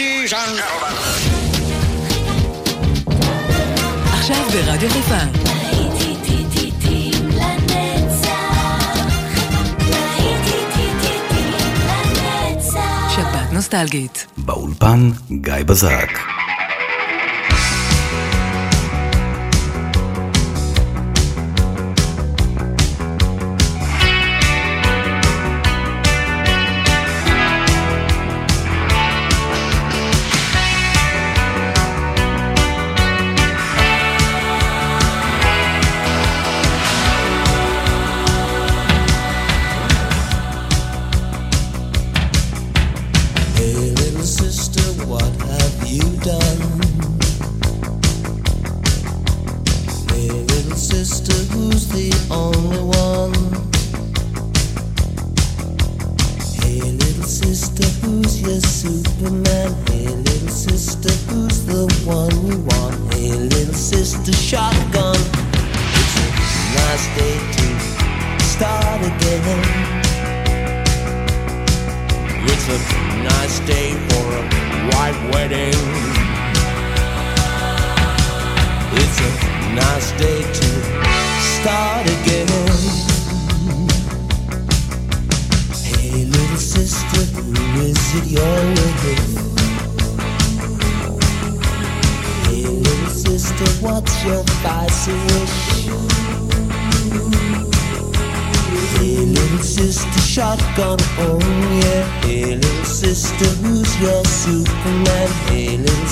Ladies and gentlemen. עכשיו ברדיו חיפה. נוסטלגית. באולפן גיא בזק.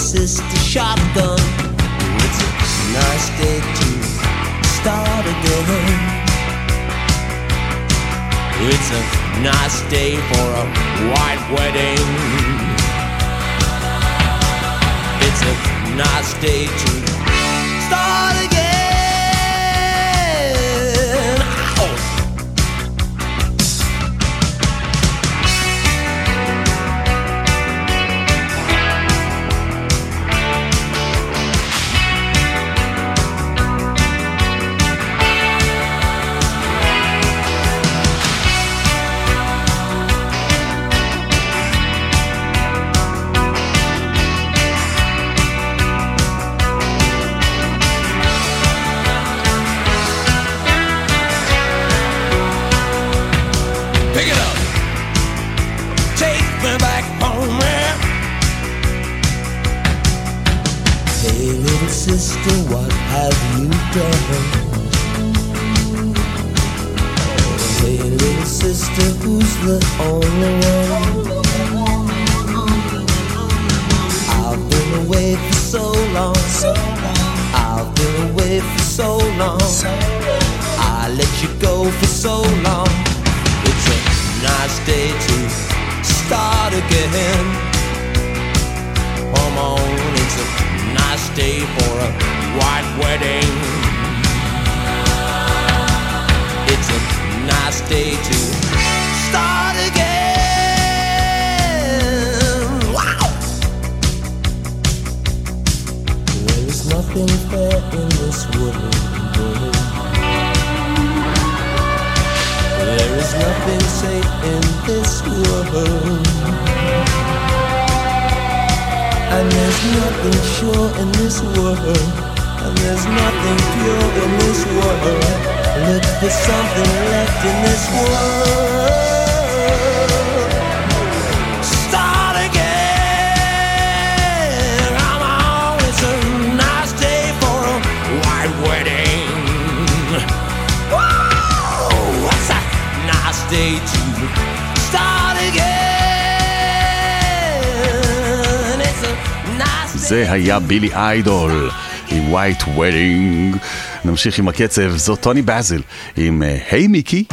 Sister, shotgun. It's a nice day to start again. It's a nice day for a white wedding. It's a nice day to start sister, what have you done? Hey, little sister, who's the only one? I've been away for so long. I've been away for so long. I let you go for so long. It's a nice day to start again. Come on, it's a nice day for a white wedding. It's a nice day to start again. Wow! There is nothing fair in this world. There is nothing safe in this world. And there's nothing sure in this world. And there's nothing pure in this world. Look for something left in this world. Start again. Come on, it's a nice day for a white wedding. Whoa, what's a nice day to start again? It's a nice day. זה היה בילי איידול עם White Wedding. נמשיך עם הקצב, זאת טוני באזל עם אה, היי מיקי.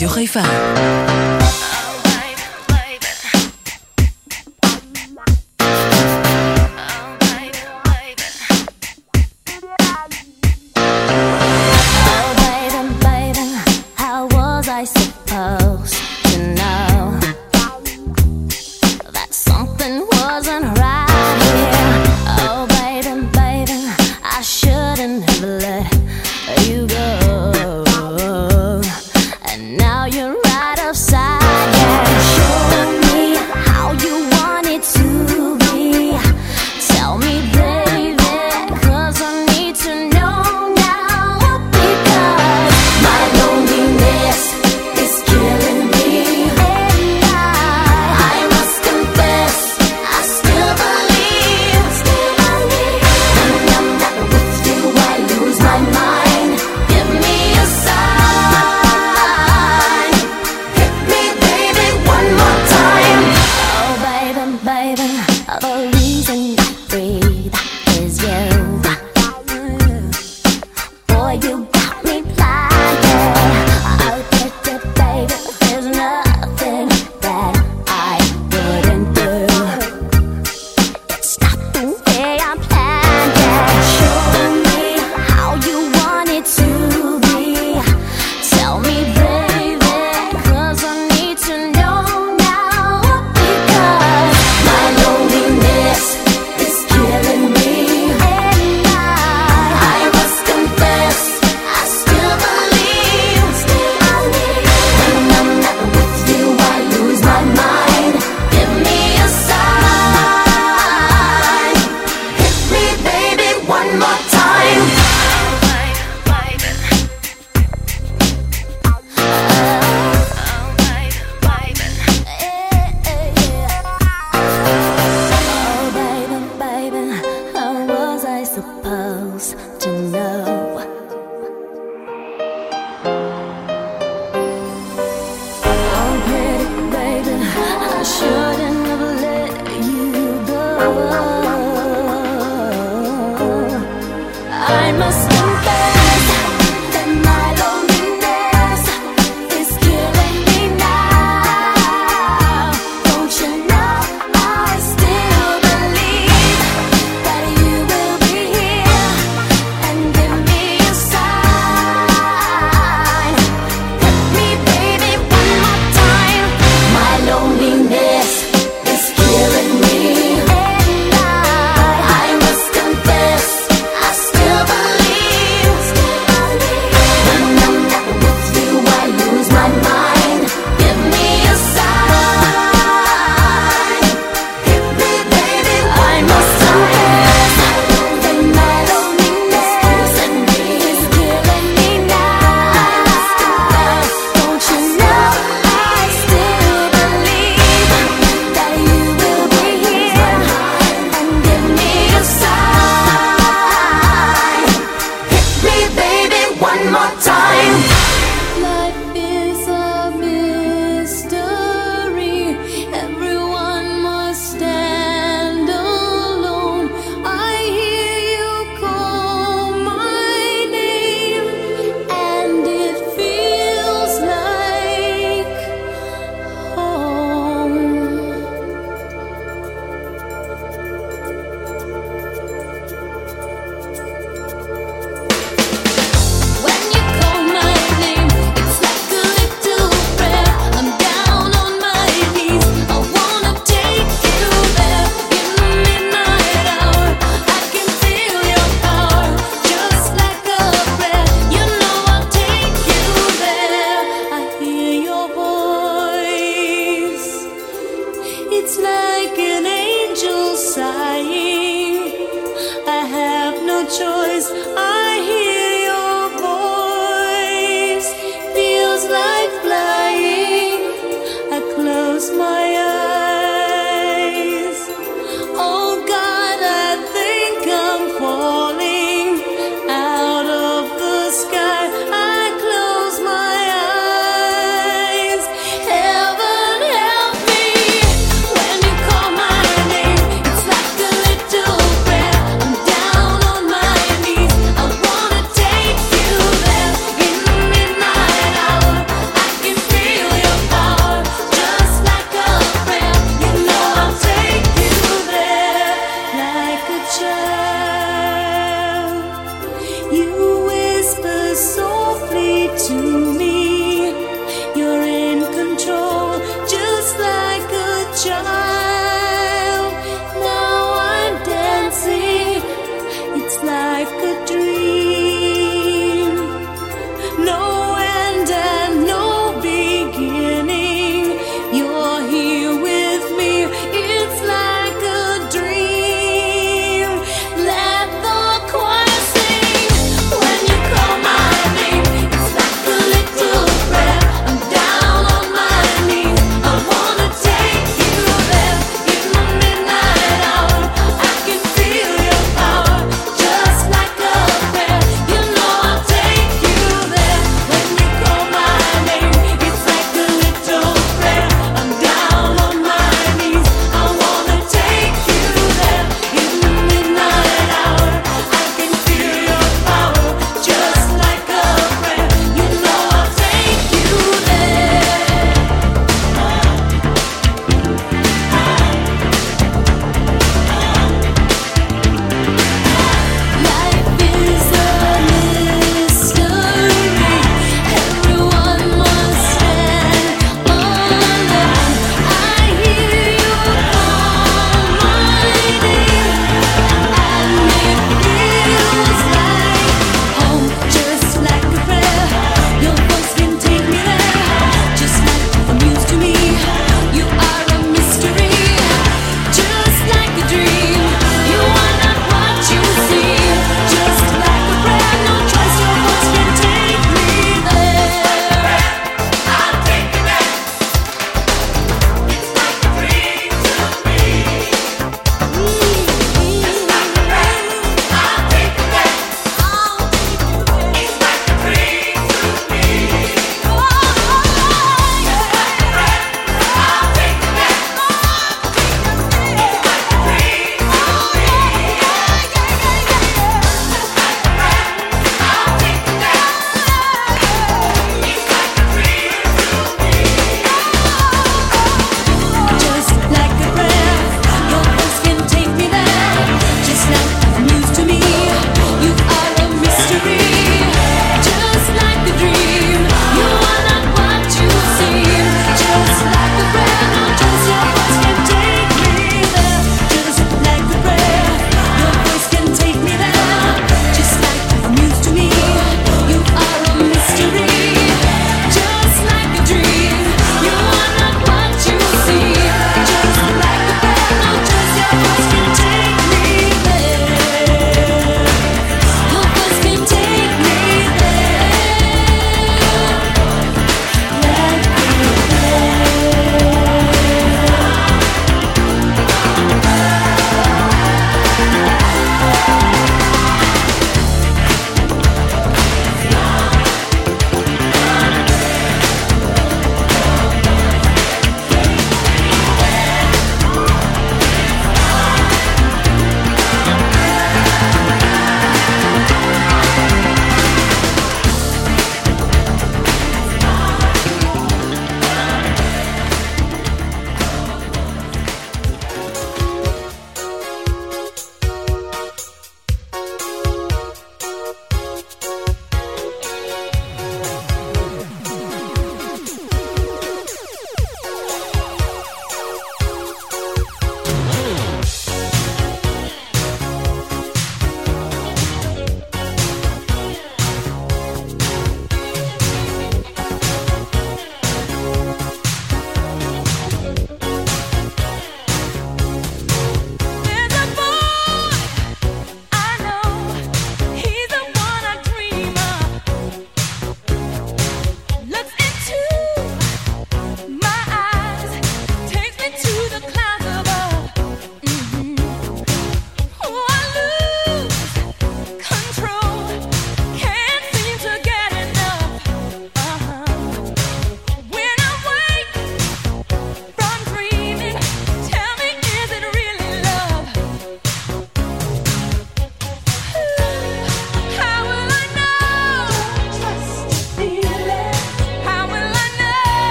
Radio Gevaar.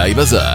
גיא בזק.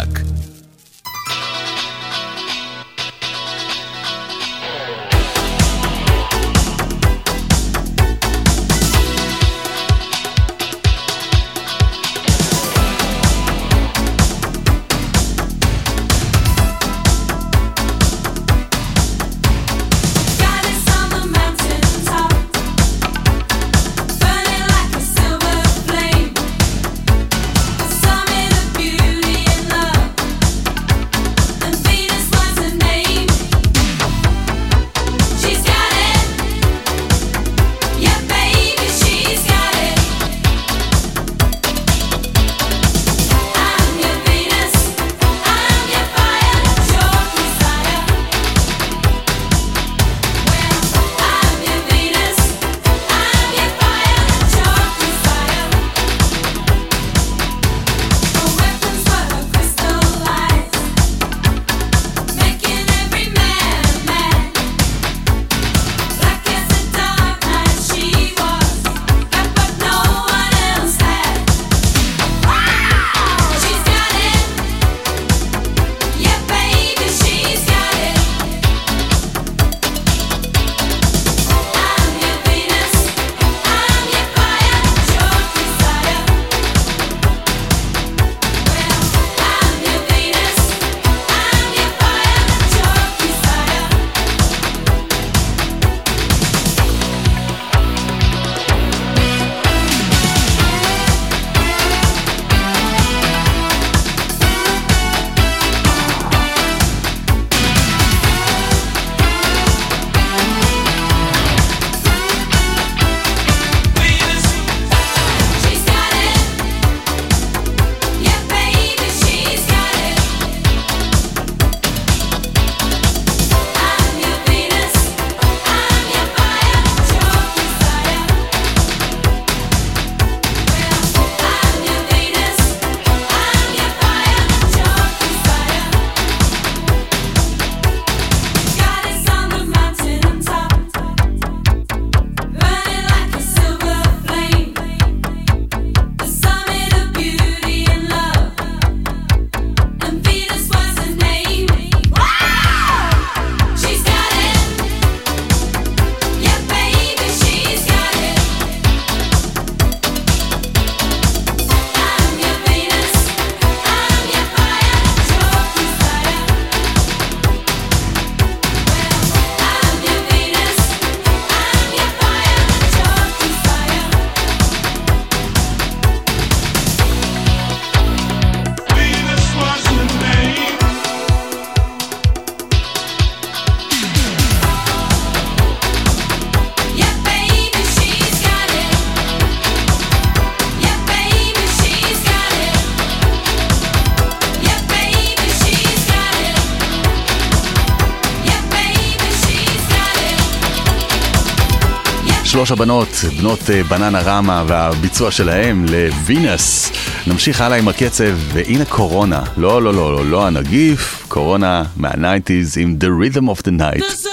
שלוש הבנות, בנות אה, בננה רמה והביצוע שלהם לווינס. נמשיך הלאה עם הקצב, והנה קורונה. לא, לא, לא, לא, לא הנגיף, קורונה מהניינטיז עם The Rhythm of the Night.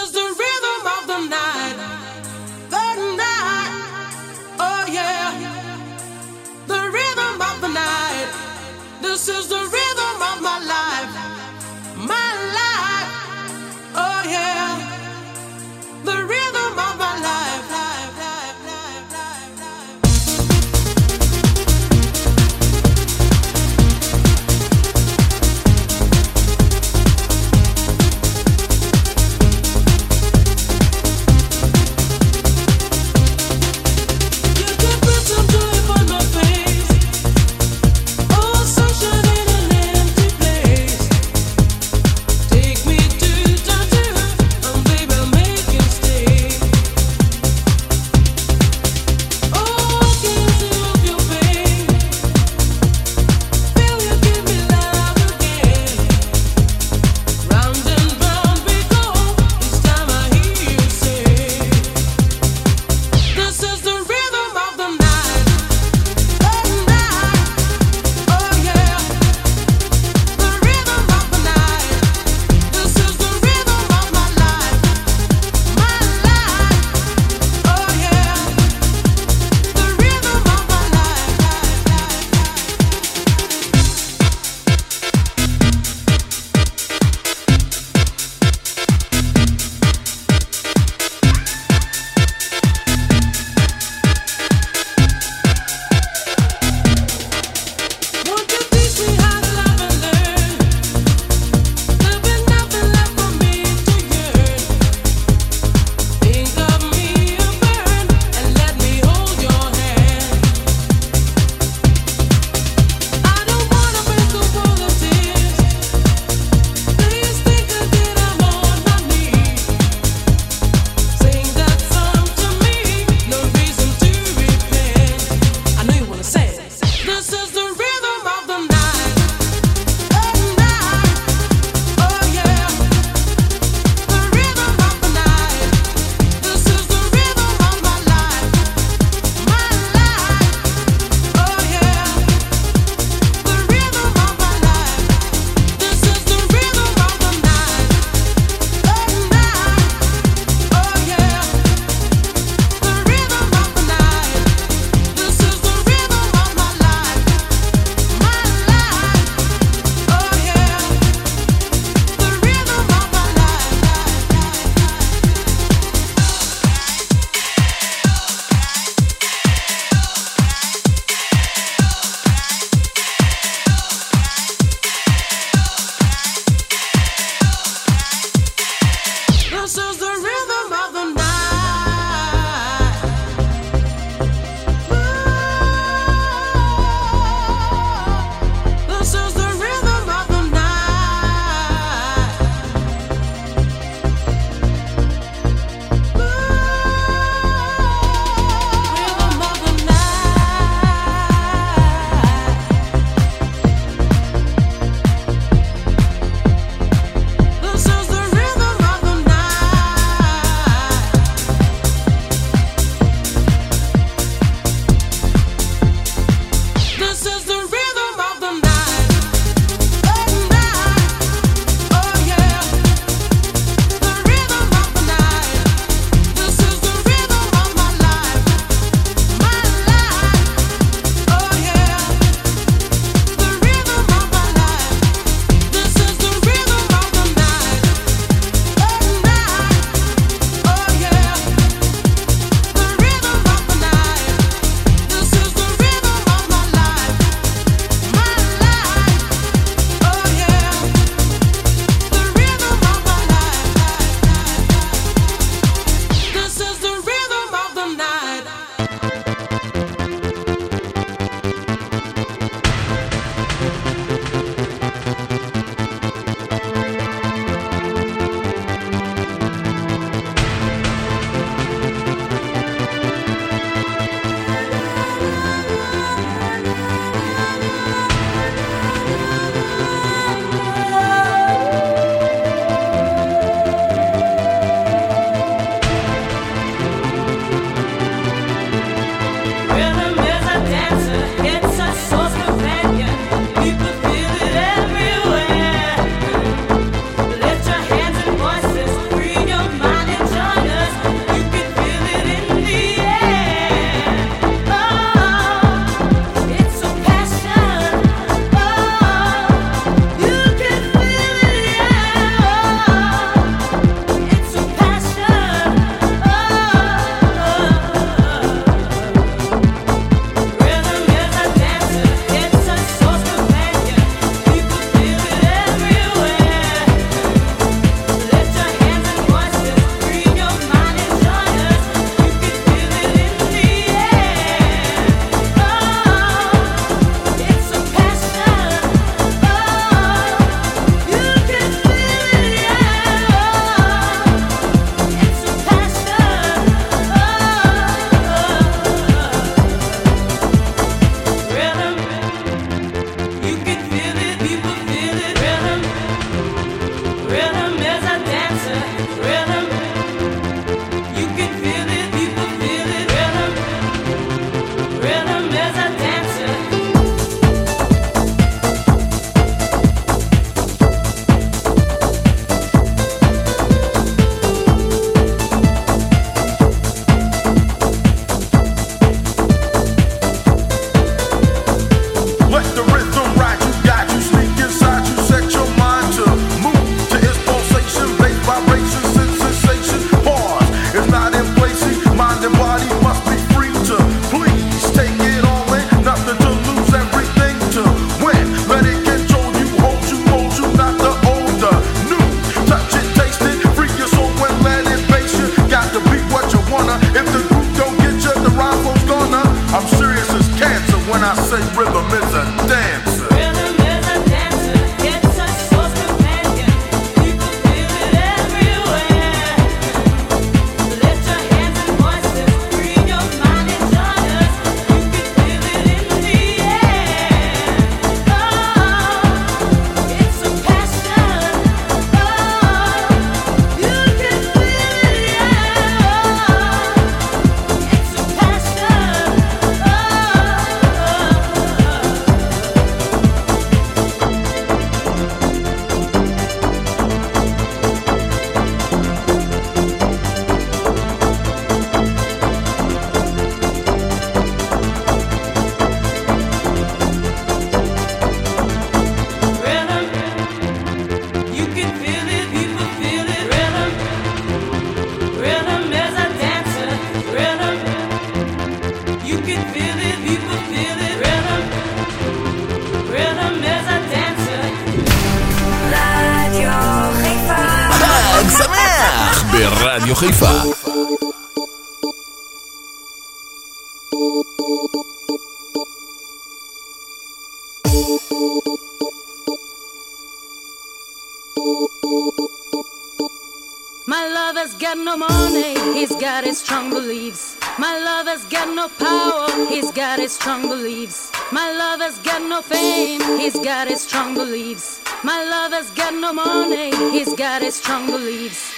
got his strong beliefs. My lover's got no money, he's got his strong beliefs.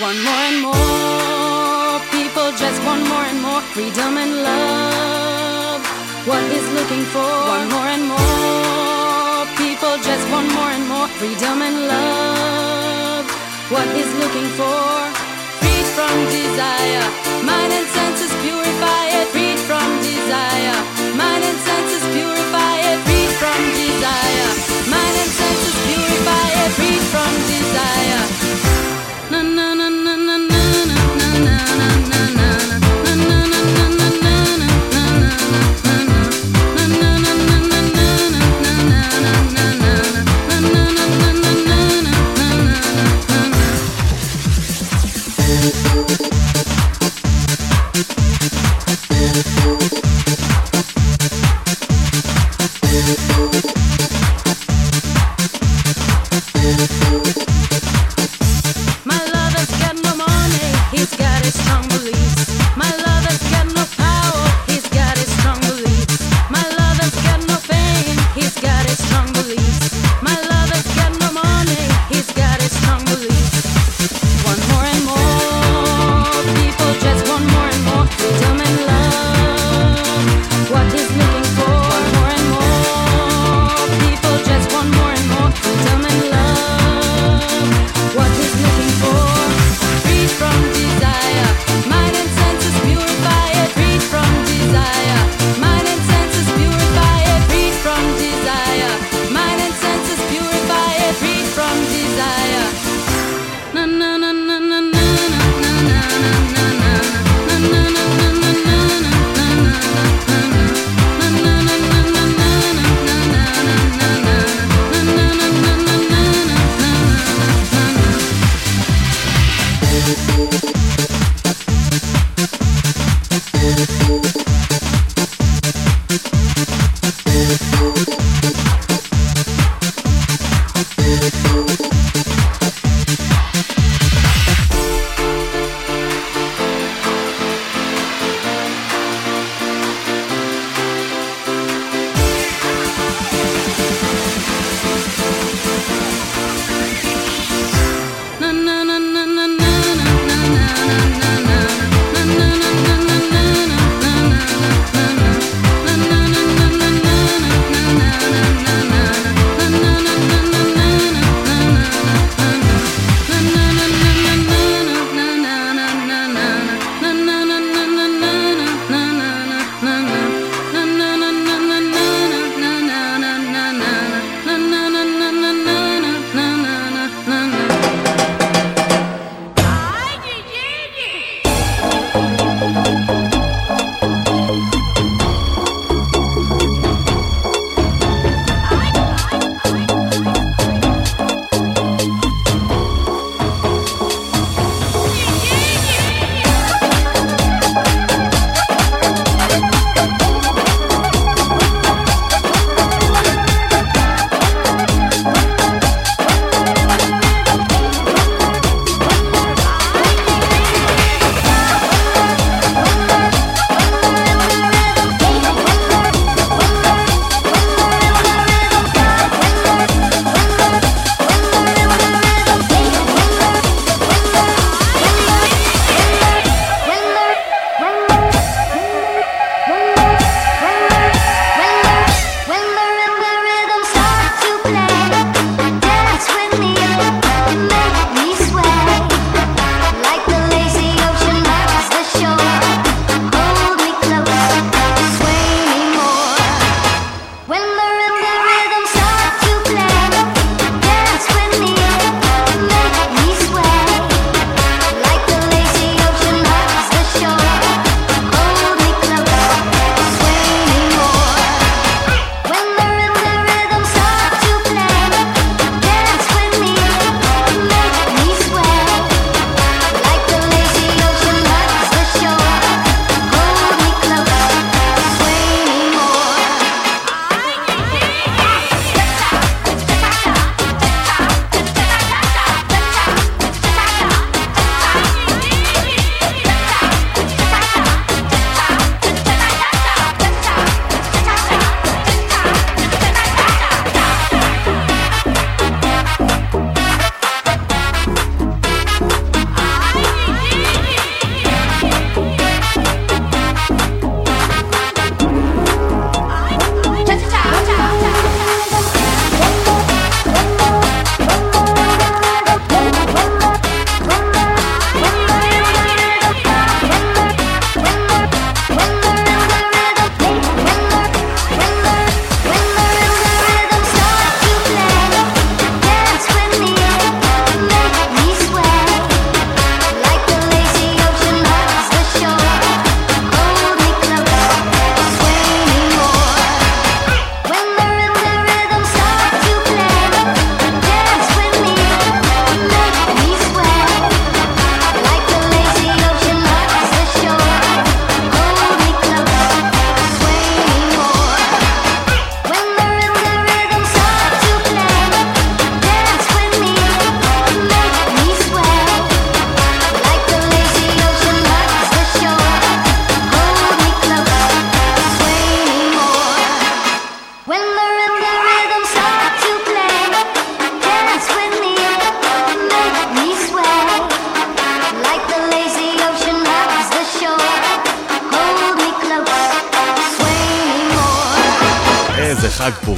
One more and more people just want more and more freedom and love. What he's looking for? One more and more people just want more and more freedom and love. What is looking for? Freed from desire, mind and senses purify it. Freed from desire.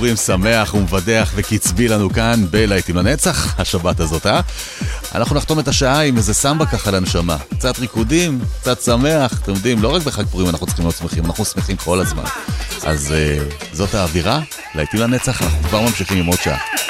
פורים שמח ומבדח וקצבי לנו כאן בלהיטים לנצח, השבת הזאת, אה? אנחנו נחתום את השעה עם איזה סמבה ככה לנשמה. קצת ריקודים, קצת שמח, אתם יודעים, לא רק בחג פורים אנחנו צריכים להיות שמחים, אנחנו שמחים כל הזמן. אז uh, זאת האווירה, להיטים לנצח, אנחנו כבר ממשיכים עם עוד שעה.